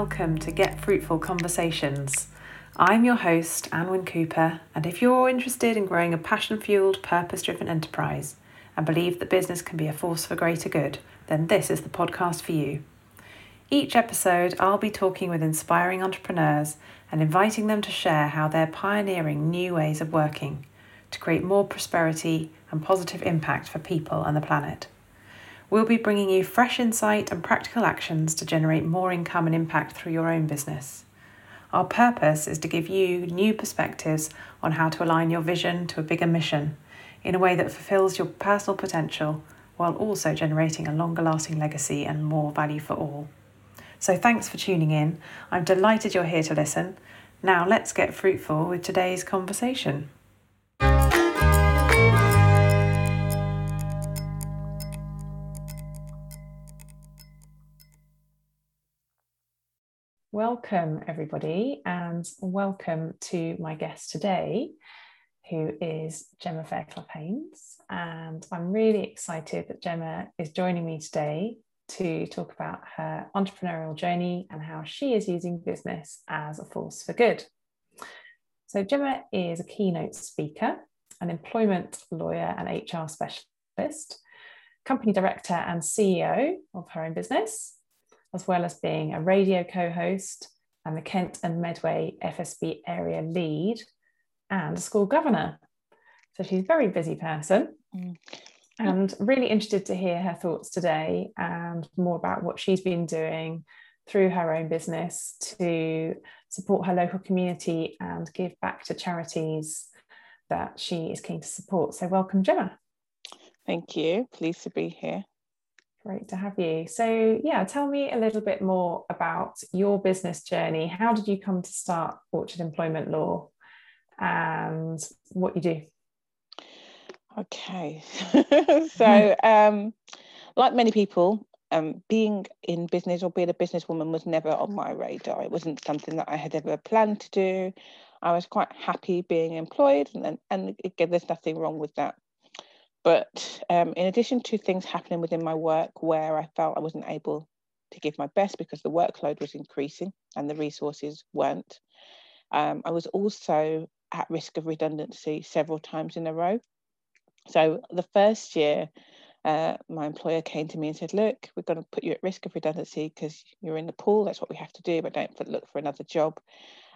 Welcome to Get Fruitful Conversations. I'm your host, Anwen Cooper, and if you're interested in growing a passion fueled, purpose driven enterprise and believe that business can be a force for greater good, then this is the podcast for you. Each episode, I'll be talking with inspiring entrepreneurs and inviting them to share how they're pioneering new ways of working to create more prosperity and positive impact for people and the planet. We'll be bringing you fresh insight and practical actions to generate more income and impact through your own business. Our purpose is to give you new perspectives on how to align your vision to a bigger mission in a way that fulfills your personal potential while also generating a longer lasting legacy and more value for all. So, thanks for tuning in. I'm delighted you're here to listen. Now, let's get fruitful with today's conversation. Welcome, everybody, and welcome to my guest today, who is Gemma Fairclough Haynes. And I'm really excited that Gemma is joining me today to talk about her entrepreneurial journey and how she is using business as a force for good. So, Gemma is a keynote speaker, an employment lawyer and HR specialist, company director and CEO of her own business, as well as being a radio co host and the Kent and Medway FSB area lead and a school governor. So she's a very busy person. Mm. And really interested to hear her thoughts today and more about what she's been doing through her own business to support her local community and give back to charities that she is keen to support. So, welcome, Gemma. Thank you. Pleased to be here. Great to have you. So, yeah, tell me a little bit more about your business journey. How did you come to start Orchard Employment Law and what you do? Okay. so, um, like many people, um, being in business or being a businesswoman was never on my radar. It wasn't something that I had ever planned to do. I was quite happy being employed, and, and again, there's nothing wrong with that. But um, in addition to things happening within my work where I felt I wasn't able to give my best because the workload was increasing and the resources weren't, um, I was also at risk of redundancy several times in a row. So the first year, uh, my employer came to me and said, "Look, we're going to put you at risk of redundancy because you're in the pool. That's what we have to do, but don't look for another job."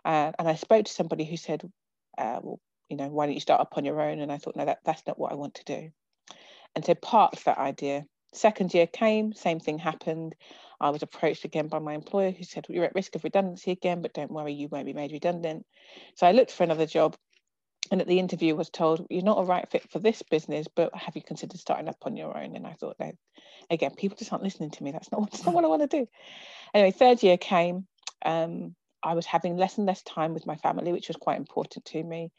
Uh, and I spoke to somebody who said, uh, "Well, you know, why don't you start up on your own?" And I thought, no, that, that's not what I want to do. And so part of that idea. Second year came, same thing happened. I was approached again by my employer who said, well, You're at risk of redundancy again, but don't worry, you won't be made redundant. So I looked for another job and at the interview was told you're not a right fit for this business but have you considered starting up on your own and i thought no again people just aren't listening to me that's not, that's not what i want to do anyway third year came um, i was having less and less time with my family which was quite important to me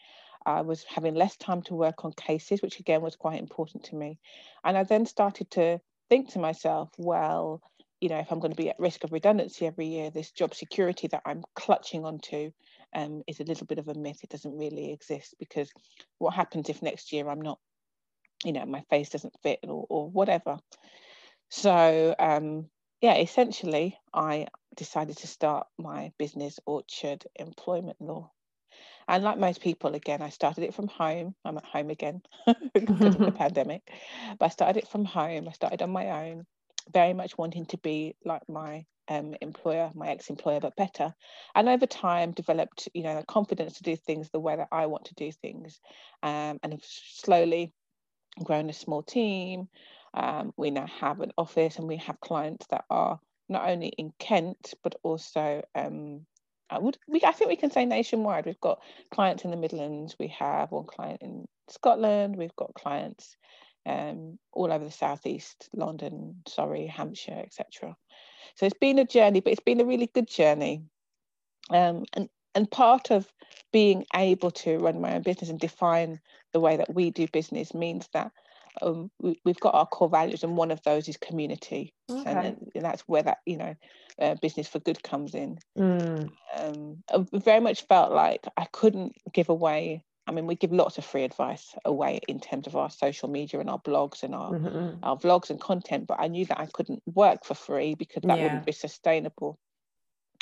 i was having less time to work on cases which again was quite important to me and i then started to think to myself well you know if i'm going to be at risk of redundancy every year this job security that i'm clutching onto um, is a little bit of a myth. It doesn't really exist because what happens if next year I'm not, you know, my face doesn't fit or, or whatever. So um, yeah, essentially, I decided to start my business, Orchard Employment Law. And like most people, again, I started it from home. I'm at home again because of the pandemic. But I started it from home. I started on my own, very much wanting to be like my um, employer, my ex-employer, but better. And over time, developed you know the confidence to do things the way that I want to do things, um, and have slowly grown a small team. Um, we now have an office, and we have clients that are not only in Kent but also um, would we I think we can say nationwide. We've got clients in the Midlands. We have one client in Scotland. We've got clients um, all over the southeast, London, Surrey, Hampshire, etc. So it's been a journey, but it's been a really good journey. Um, and and part of being able to run my own business and define the way that we do business means that um, we, have got our core values, and one of those is community, okay. and, and, that's where that you know uh, business for good comes in. Mm. Um, I very much felt like I couldn't give away I mean, we give lots of free advice away in terms of our social media and our blogs and our mm-hmm. our vlogs and content, but I knew that I couldn't work for free because that yeah. wouldn't be sustainable.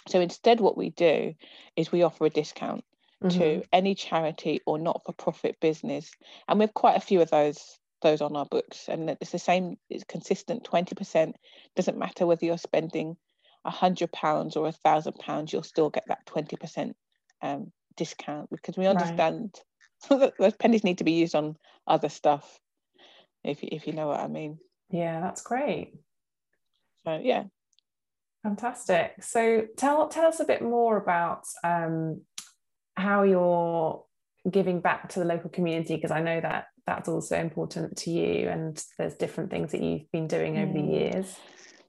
So instead, what we do is we offer a discount Mm-hmm. to any charity or not-for-profit business, and we have quite a few of those those on our books. And it's the same; it's consistent. Twenty percent doesn't matter whether you're spending a hundred pounds or a thousand pounds, you'll still get that twenty percent um, discount because we understand that those pennies need to be used on other stuff. If if you know what I mean. Yeah, that's great. So yeah, fantastic. So tell tell us a bit more about um, how you're giving back to the local community because I know that that's also important to you and there's different things that you've been doing over mm. the years.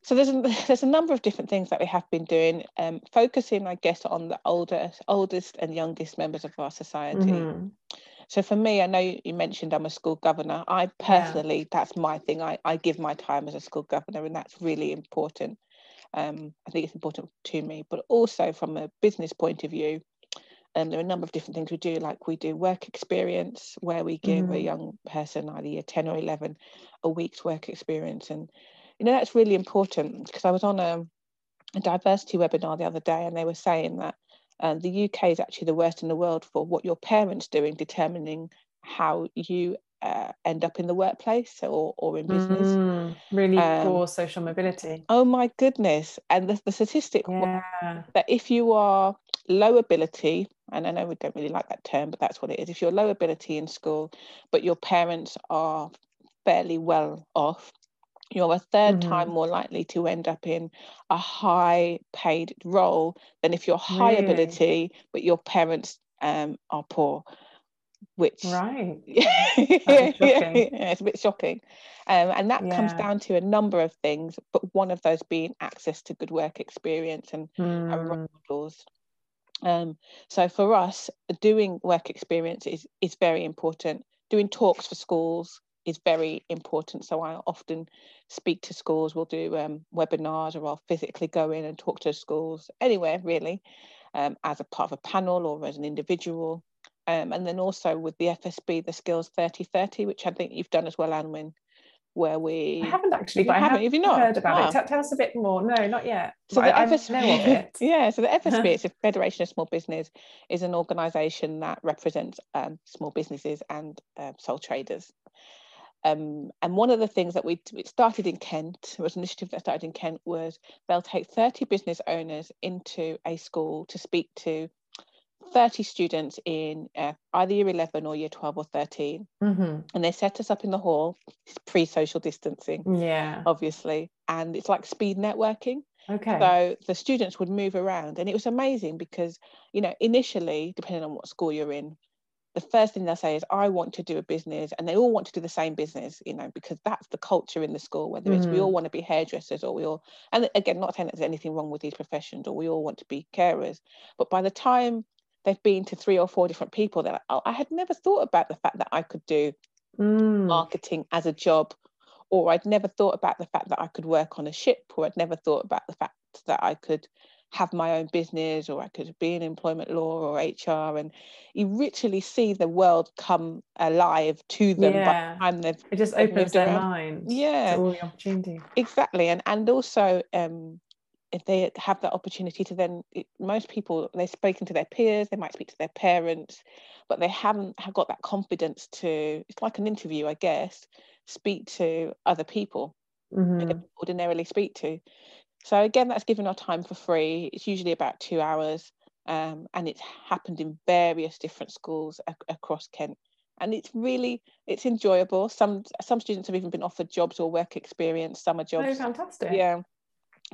So there's a, there's a number of different things that we have been doing, um, focusing, I guess, on the oldest, oldest and youngest members of our society. Mm-hmm. So for me, I know you mentioned I'm a school governor. I personally, yeah. that's my thing. I, I give my time as a school governor, and that's really important. Um, I think it's important to me, but also from a business point of view, um, there are a number of different things we do, like we do work experience, where we give mm. a young person, either year 10 or 11, a week's work experience. And, you know, that's really important because I was on a, a, diversity webinar the other day and they were saying that uh, the UK is actually the worst in the world for what your parents doing determining how you uh, end up in the workplace or, or in business. Mm, really um, poor social mobility. Oh my goodness. And the, the statistic yeah. that if you are low ability, and I know we don't really like that term, but that's what it is. If you're low ability in school, but your parents are fairly well off, you're a 3rd mm-hmm. time more likely to end up in a high paid role than if you're high really? ability, but your parents um, are poor which right yeah, yeah, it's a bit shocking um, and that yeah. comes down to a number of things but one of those being access to good work experience and, mm. and role models um, so for us doing work experience is, is very important. Doing talks for schools is very important. So i often speak to schools we'll do um, webinars or i'll physically go in and talk to schools anywhere really um, as a part of a panel or as an individual. Um, and then also with the FSB, the Skills 3030, which I think you've done as well, Anwen, where we. I haven't actually, but I haven't have you not? heard about it. Tell, tell, us a bit more. No, not yet. So the I, FSB, I of it. yeah, so the FSB, it's a Federation of Small Business, is an organisation that represents um, small businesses and uh, sole traders. Um, and one of the things that we it started in Kent, was an initiative that started in Kent, was they'll take 30 business owners into a school to speak to 30 students in uh, either year 11 or year 12 or 13 mm-hmm. and they set us up in the hall. It's pre-social distancing yeah. obviously. And it's like speed networking. Okay. So the students would move around. And it was amazing because you know initially depending on what school you're in the first thing they'll say is i want to do a business. And they all want to do the same business you know because that's the culture in the school whether it's mm. we all want to be hairdressers or we all and again not saying that there's anything wrong with these professions or we all want to be carers but by the time they've been to three or four different people. They're like, oh, I had never thought about the fact that I could do mm. marketing as a job, or I'd never thought about the fact that I could work on a ship, or I'd never thought about the fact that I could have my own business, or I could be in employment law or HR. And you literally see the world come alive to them yeah. by the time they've it just opens their mind. Yeah, all the opportunity. Exactly, and and also um, if they have that opportunity to then most people they're speaking to their peers they might speak to their parents but they haven't have got that confidence to it's like an interview i guess speak to other people mm-hmm. they ordinarily speak to. So again that's given our time for free. It's usually about two hours um, and it's happened in various different schools ac- across kent. And it's really it's enjoyable. Some some students have even been offered jobs or work experience summer jobs. oh, fantastic. Yeah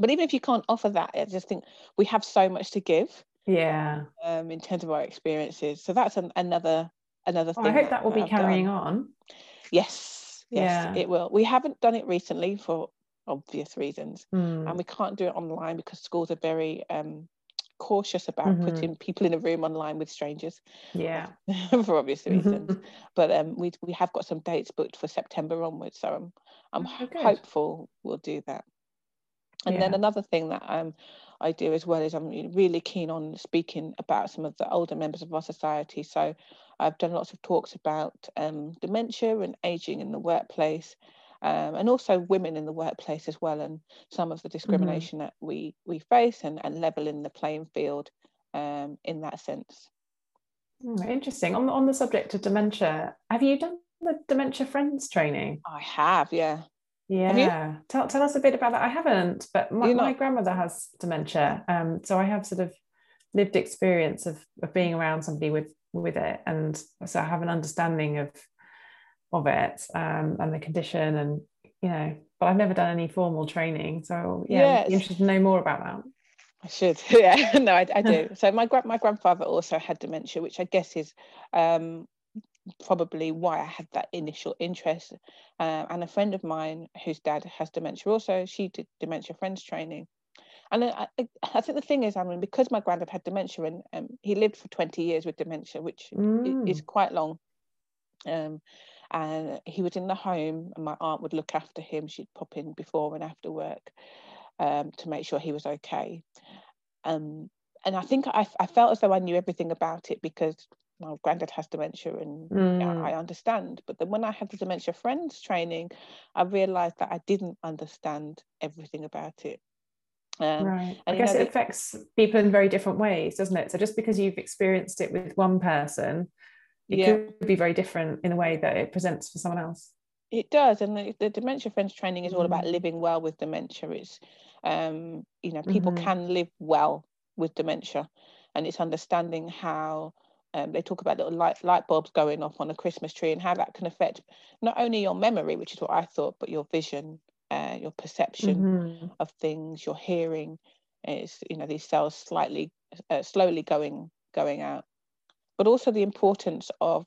but even if you can't offer that i just think we have so much to give yeah. um, in terms of our experiences. So that's an, another another thing i hope that, will be I've carrying done. on. Yes. Yes yeah. it will. We haven't done it recently for obvious reasons mm. and we can't do it online because schools are very um, cautious about mm-hmm. putting people in a room online with strangers yeah. for obvious reasons. But um, we, we have got some dates booked for september onwards so i'm, I'm oh, hopeful we'll do that and yeah. then another thing that um, I do as well is I'm really keen on speaking about some of the older members of our society. So I've done lots of talks about um, dementia and aging in the workplace. um, and also women in the workplace as well, and some of the mm-hmm. discrimination mm-hmm. that we we face, and, and leveling the playing field um, in that sense. Oh, interesting. On on the subject of dementia, have you done the dementia friends training? I have, yeah. Yeah. Tell, tell us a bit about that. I haven't, but my, my grandmother has dementia. Um, so I have sort of lived experience of, of being around somebody with with it. And so I have an understanding of of it um, and the condition and you know, but I've never done any formal training. So yeah, yes. interested to know more about that. I should, yeah. no, I, I do. so my my grandfather also had dementia, which I guess is um, probably why I had that initial interest. Uh, and a friend of mine whose dad has dementia also, she did dementia friends training. And I, I think the thing is, I mean, because my granddad had dementia and um, he lived for 20 years with dementia, which mm. is quite long. Um, and he was in the home, and my aunt would look after him. She'd pop in before and after work um, to make sure he was okay. Um, and I think I, I felt as though I knew everything about it because my granddad has dementia and mm. yeah, I understand. But then when I had the dementia friends training, I realized that I didn't understand everything about it. Um, right. I guess know, it affects people in very different ways, doesn't it? So just because you've experienced it with one person, it yeah. could be very different in the way that it presents for someone else. It does, and the, the dementia friends training is all about mm. living well with dementia. It's, um, you know, people mm-hmm. can live well with dementia, and it's understanding how um, they talk about little light, light bulbs going off on a Christmas tree and how that can affect not only your memory, which is what I thought, but your vision, uh, your perception mm-hmm. of things, your hearing. Is you know these cells slightly, uh, slowly going going out, but also the importance of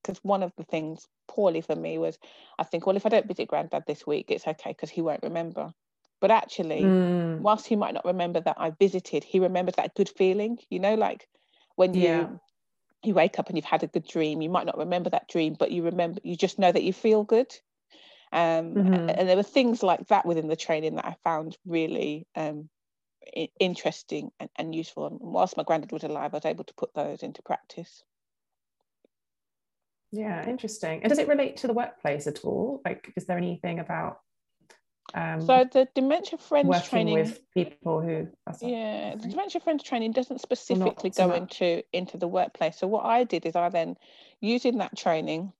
because one of the things poorly for me was I think well if I don't visit granddad this week it's okay because he won't remember. But actually, mm. whilst he might not remember that I visited, he remembers that good feeling. You know, like when you yeah you wake up and you've had a good dream you might not remember that dream but you remember you just know that you feel good. Um, mm-hmm. and there were things like that within the training that i found really um, interesting and, and useful. And whilst my granddad was alive i was able to put those into practice. Yeah interesting. And does it relate to the workplace at all? Like is there anything about um, so the dementia friends training with people who yeah the dementia friends training doesn't specifically go into into the workplace so what i did is i then using that training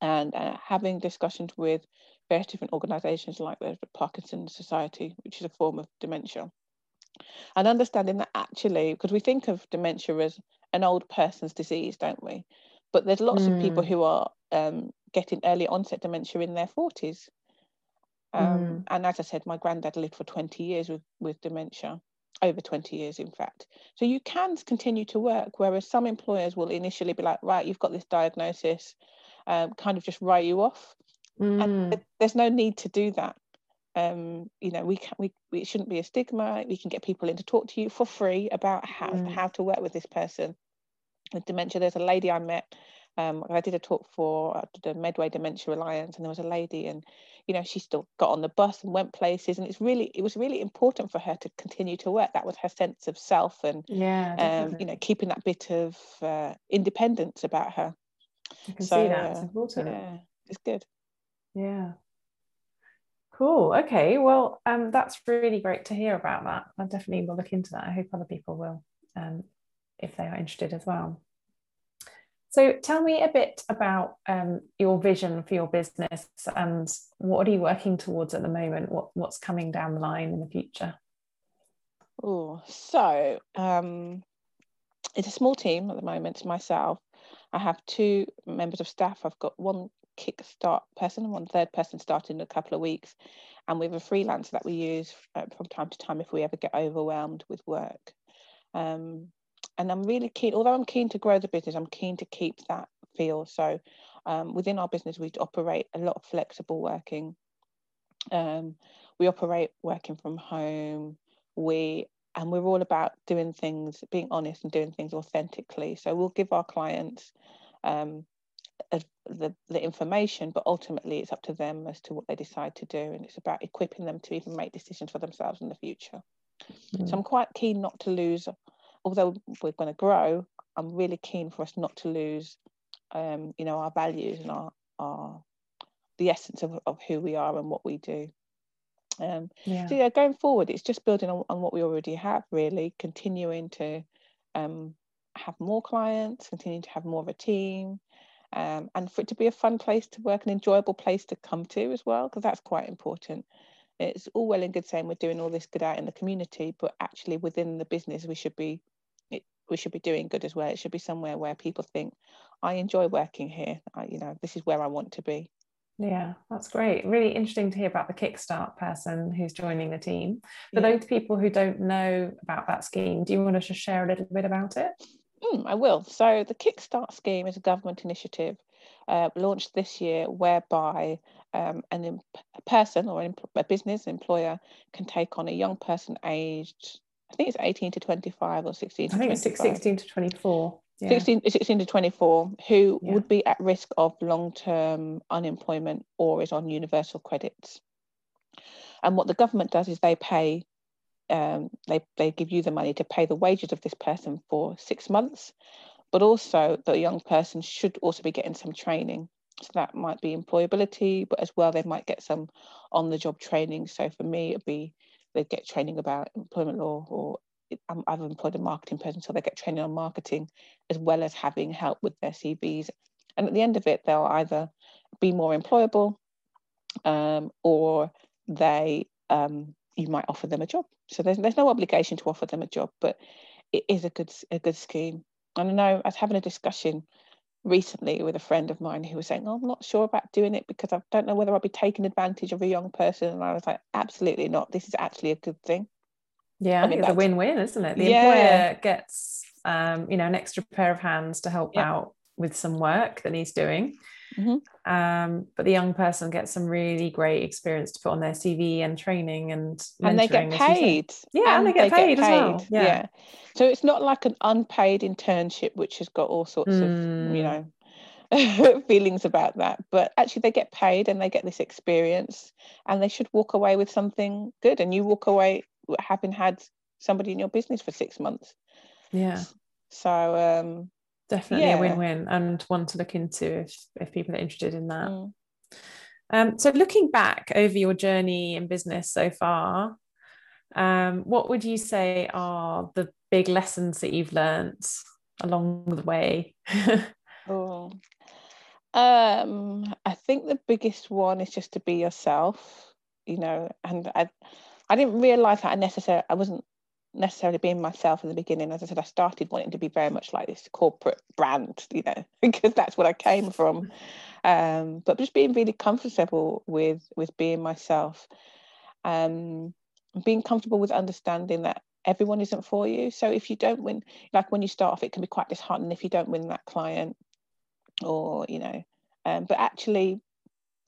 and uh, having discussions with various different organizations like the parkinson's society which is a form of dementia and understanding that actually because we think of dementia as an old person's disease don't we but there's lots mm. of people hmm. who are um, getting early onset dementia in their 40s um, mm. And as I said, my granddad lived for 20 years with, with dementia, over 20 years, in fact. So you can continue to work, whereas some employers will initially be like, right, you've got this diagnosis, um, kind of just write you off. Mm. And there's no need to do that. Um, you know, we can we, we it shouldn't be a stigma. We can get people in to talk to you for free about how mm. how to work with this person with dementia. There's a lady I met um, I did a talk for the Medway Dementia Alliance, and there was a lady, and you know, she still got on the bus and went places, and it's really, it was really important for her to continue to work. That was her sense of self, and yeah, um, you know, keeping that bit of uh, independence about her. I can so, see that. It's uh, important. Yeah, it's good. Yeah. Cool. Okay. Well, um, that's really great to hear about that. I definitely will look into that. I hope other people will, um, if they are interested as well. So tell me a bit about um, your vision for your business and what are you working towards at the moment? What, what's coming down the line in the future? Oh, so um, it's a small team at the moment. Myself, I have two members of staff. I've got one kickstart person and one third person starting in a couple of weeks, and we have a freelancer that we use uh, from time to time if we ever get overwhelmed with work. Um, and I'm really keen, although I'm keen to grow the business, I'm keen to keep that feel. So um, within our business, we operate a lot of flexible working. Um, we operate working from home. We and we're all about doing things, being honest and doing things authentically. So we'll give our clients um, a, the, the information, but ultimately it's up to them as to what they decide to do. And it's about equipping them to even make decisions for themselves in the future. Mm. So I'm quite keen not to lose although we're going to grow, I'm really keen for us not to lose, um, you know, our values and our our the essence of, of who we are and what we do. Um, yeah. So yeah, going forward, it's just building on, on what we already have, really, continuing to um, have more clients, continuing to have more of a team, um, and for it to be a fun place to work, an enjoyable place to come to as well, because that's quite important. It's all well and good saying we're doing all this good out in the community, but actually within the business, we should be we should be doing good as well. It should be somewhere where people think, I enjoy working here. I, you know, this is where I want to be. Yeah, that's great. Really interesting to hear about the Kickstart person who's joining the team. For yeah. those people who don't know about that scheme, do you want to just share a little bit about it? Mm, I will. So, the Kickstart scheme is a government initiative uh, launched this year whereby um, an, a person or a business employer can take on a young person aged, I think it's 18 to 25 or 16 to I think 25. it's 16 to 24 yeah. 16, 16 to 24 who yeah. would be at risk of long-term unemployment or is on universal credits and what the government does is they pay um, they, they give you the money to pay the wages of this person for six months but also the young person should also be getting some training so that might be employability but as well they might get some on the job training so for me it'd be they get training about employment law or I'm, I've employed a marketing person, so they get training on marketing as well as having help with their CVs. And at the end of it, they'll either be more employable um, or they um, you might offer them a job. So there's there's no obligation to offer them a job, but it is a good a good scheme. And I know I was having a discussion recently with a friend of mine who was saying, oh, I'm not sure about doing it because I don't know whether I'll be taking advantage of a young person. And I was like, absolutely not. This is actually a good thing. Yeah, I mean, it's a win-win, isn't it? The yeah. employer gets um, you know, an extra pair of hands to help yeah. out with some work that he's doing. Mm-hmm. Um, but the young person gets some really great experience to put on their CV and training and and they get paid. Yeah, and, and, they get they paid, get paid, as well. Yeah. yeah. So it's not like an unpaid internship, which has got all sorts mm. of you know feelings about that. But actually, they get paid and they get this experience, and they should walk away with something good. And you walk away having had somebody in your business for six months. Yeah. So um, definitely yeah. a win-win and one to look into if if people are interested in that. Mm. Um, so looking back over your journey in business so far, um, what would you say are the big lessons that you've learned along the way? oh, um, I think the biggest one is just to be yourself, you know, and I, I didn't realize that I necessarily I wasn't necessarily being myself in the beginning. As I said, I started wanting to be very much like this corporate brand, you know, because that's what I came from. Um, but just being really comfortable with with being myself, um, being comfortable with understanding that everyone isn't for you. So if you don't win, like when you start off, it can be quite disheartening if you don't win that client, or you know. Um, but actually,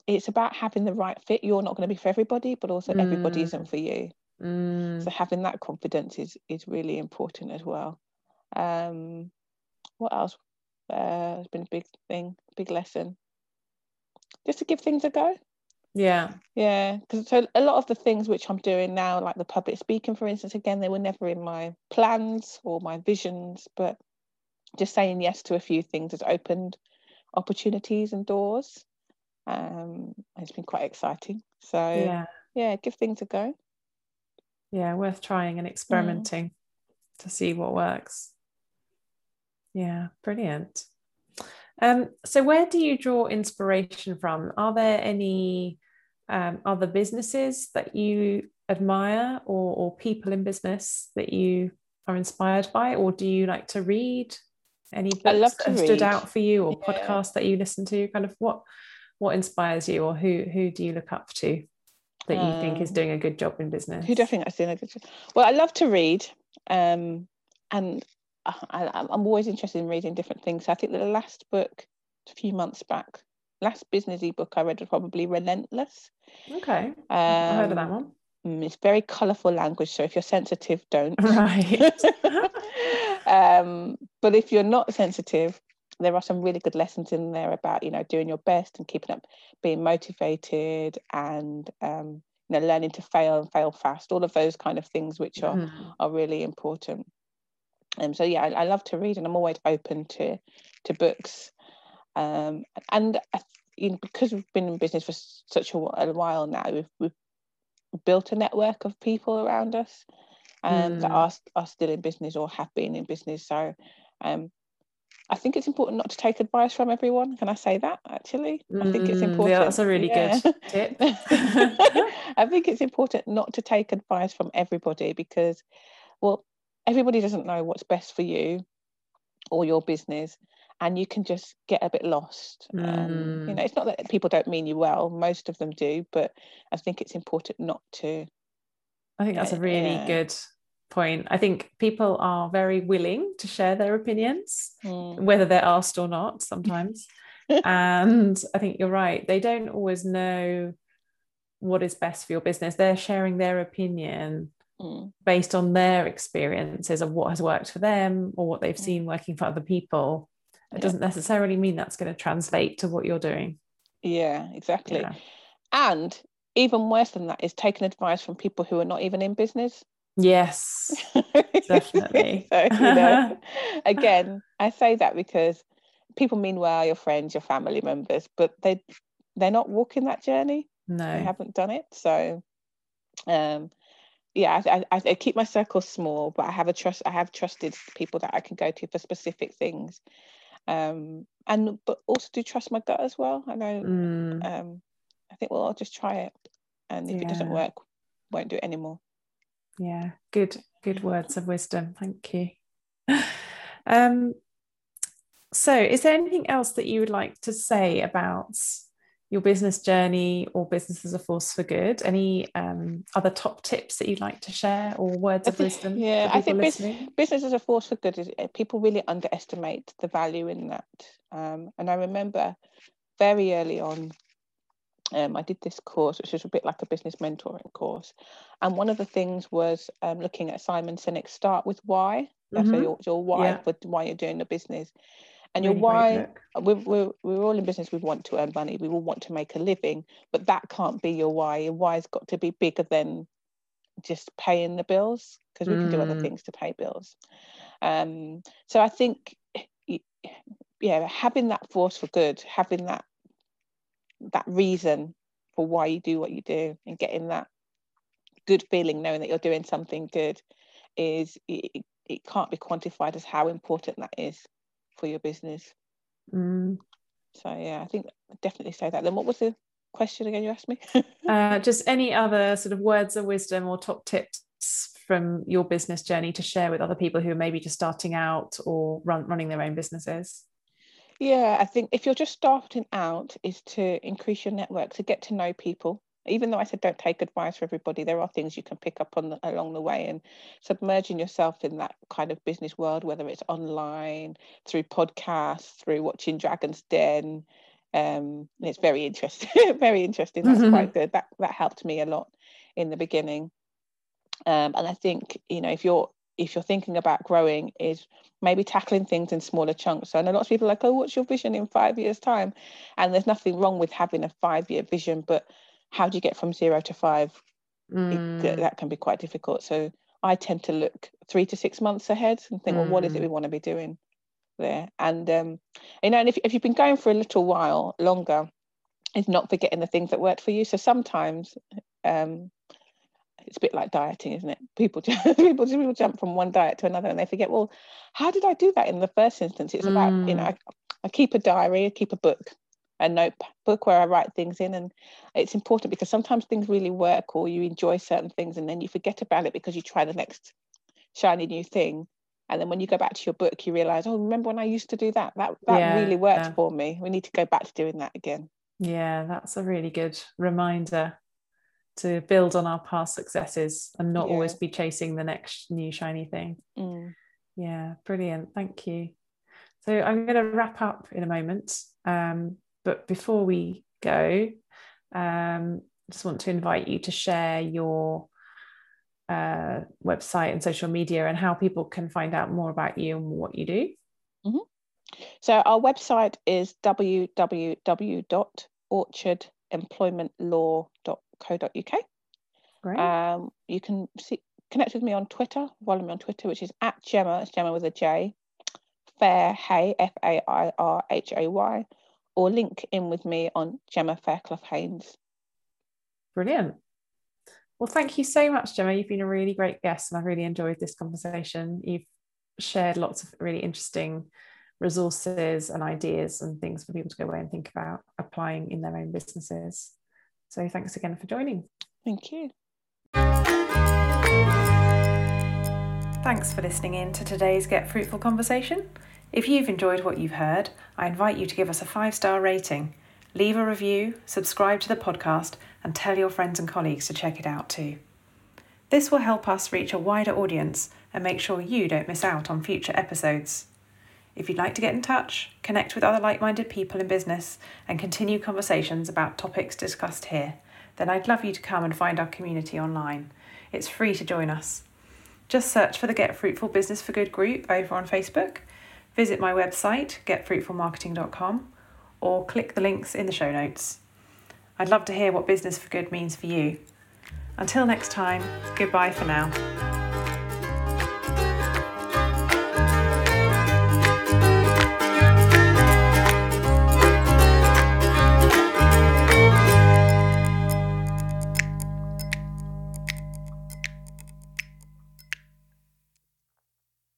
it's about having the right fit. You're not going to be for everybody, but also mm. everybody isn't for you. Mm. So having that confidence is is really important as well. Um, what else uh, has been a big thing, big lesson? Just to give things a go. Yeah. Yeah. Because so a lot of the things which I'm doing now, like the public speaking, for instance, again, they were never in my plans or my visions, but just saying yes to a few things has opened opportunities and doors. Um, it's been quite exciting. So yeah, yeah, give things a go yeah worth trying and experimenting mm. to see what works. Yeah brilliant. Um, so where do you draw inspiration from? Are there any um, other businesses that you admire or, or people in business that you are inspired by? Or do you like to read? Any books that have stood out for you or yeah. podcasts that you listen to? Kind of what what inspires you or who who do you look up to that you um, think is um, doing a good job in business? Who do I think that's doing a good job? Well, I love to read, um, and I, am always interested in reading different things. So I think the last book, a few months back, last businessy book I read was probably Relentless. Okay, um, I heard of that one. Mm, it's very colourful language, so if you're sensitive, don't. Right. um, but if you're not sensitive, there are some really good lessons in there about you know doing your best and keeping up being motivated and um, you know learning to fail and fail fast all of those kind of things which are mm. are really important and um, so yeah I, I, love to read and i'm always open to to books um, and I, you know because we've been in business for such a while now, we've, we've built a network of people around us um, mm. that are, are still in business or have been in business. So um, I think it's important not to take advice from everyone. Can I say that actually? I think it's important. Mm, yeah, that's a really yeah. good tip. I think it's important not to take advice from everybody because, well, everybody doesn't know what's best for you or your business and you can just get a bit lost. Mm. Um, you know, mm. it's not that people don't mean you well; most of them do, but I think it's important not to. I think that's a really yeah. good point. I think people are very willing to share their opinions, mm. whether they're asked or not. Sometimes, and I think you're right. They don't always know what is best for your business. They're sharing their opinion mm. based on their experiences of what has worked for them or what they've mm. seen working for other people it yeah. doesn't necessarily mean that's going to translate to what you're doing yeah exactly yeah. and even worse than that is taking advice from people who are not even in business yes. Definitely. so, you know, again i say that because people mean well your friends your family members but they they're not walking that journey. No. they haven't done it. So um yeah I, I, I, keep my circle small but i have a trust i have trusted people that i can go to for specific things. Um and but also do trust my gut as well. I know mm. um i think well i'll just try it. And if yeah. it doesn't work won't do it anymore yeah good good words of wisdom. Thank you. Um so is there anything else that you would like to say about your business journey or business as a force for good? Any um, other top tips that you'd like to share or words of wisdom yeah i think business, business as a force for good is eh, people really underestimate the value in that. Um, and i remember very early on um, I did this course, which was a bit like a business mentoring course. And one of the things was um, looking at Simon Sinek's start with why. That's mm-hmm. your, your why yeah. for why you're doing the business and really your why we're, we're, we're all in business we want to earn money we all want to make a living but that can't be your why your why's got to be bigger than just paying the bills because we mm. can do other mm. things to pay bills um, so i think yeah having that force for good having that that reason for why you do what you do and getting that good feeling knowing that you're doing something good is it, it can't be quantified as how important that is for your business. Mm. So yeah, I think I'd definitely say that. Then what was the question again you asked me? uh, just any other sort of words of wisdom or top tips from your business journey to share with other people who are maybe just starting out or run, running their own businesses? Yeah, I think if you're just starting out, is to increase your network, to get to know people, even though I said don't take advice from everybody, there are things you can pick up on the, along the way and submerging yourself in that kind of business world, whether it's online, through podcasts, through watching Dragon's Den. Um, and it's very interesting, very interesting. That's mm-hmm. quite good. That that helped me a lot in the beginning. Um, and I think you know if you're if you're thinking about growing is maybe tackling things in smaller chunks. So I know lots of people are like, oh, what's your vision in five years' time? And there's nothing wrong with having a five-year vision, but how do you get from zero to five? Mm. It, that can be quite difficult. So I tend to look three to six months ahead and think, mm. well, what is it we mm. want to be doing there? And um, you know, and if, if you've been going for a little while longer, is not forgetting the things that worked for you. So sometimes um, it's a bit like dieting, isn't it? People people people jump from one diet to another and they forget, well, how did I do that in the first instance? It's about, you know, mm. I, I keep a diary, I keep a book, a notebook where I write things in. And it's important because sometimes things really work or you enjoy certain things and then you forget about it because you try the next shiny new thing. And then when you go back to your book, you realize, oh, remember when I used to do that? That that yeah, really worked yeah. for me. We need to go back to doing that again. Yeah, that's a really good reminder to build on our past successes and not yeah. always be chasing the next new shiny thing. Mm. Yeah, brilliant. Thank you. So I'm going to wrap up in a moment. Um, but before we go, um, just want to invite you to share your uh, website and social media and how people can find out more about you and what you do. Mm-hmm. So our website is www.orchardemploymentlaw.co.uk. Great. Um, you can see, connect with me on Twitter, follow me on Twitter, which is at Gemma, it's Gemma with a J, Fair Hay, F A I R H A Y, or link in with me on Gemma Fairclough Haynes. Brilliant. Well, thank you so much, Gemma. You've been a really great guest, and I've really enjoyed this conversation. You've shared lots of really interesting resources and ideas and things for people to go away and think about applying in their own businesses. So, thanks again for joining. Thank you. Thanks for listening in to today's Get Fruitful conversation. If you've enjoyed what you've heard, I invite you to give us a five star rating, leave a review, subscribe to the podcast, and tell your friends and colleagues to check it out too. This will help us reach a wider audience and make sure you don't miss out on future episodes. If you'd like to get in touch, connect with other like minded people in business, and continue conversations about topics discussed here, then I'd love you to come and find our community online. It's free to join us. Just search for the Get Fruitful Business for Good group over on Facebook, visit my website, getfruitfulmarketing.com, or click the links in the show notes. I'd love to hear what Business for Good means for you. Until next time, goodbye for now.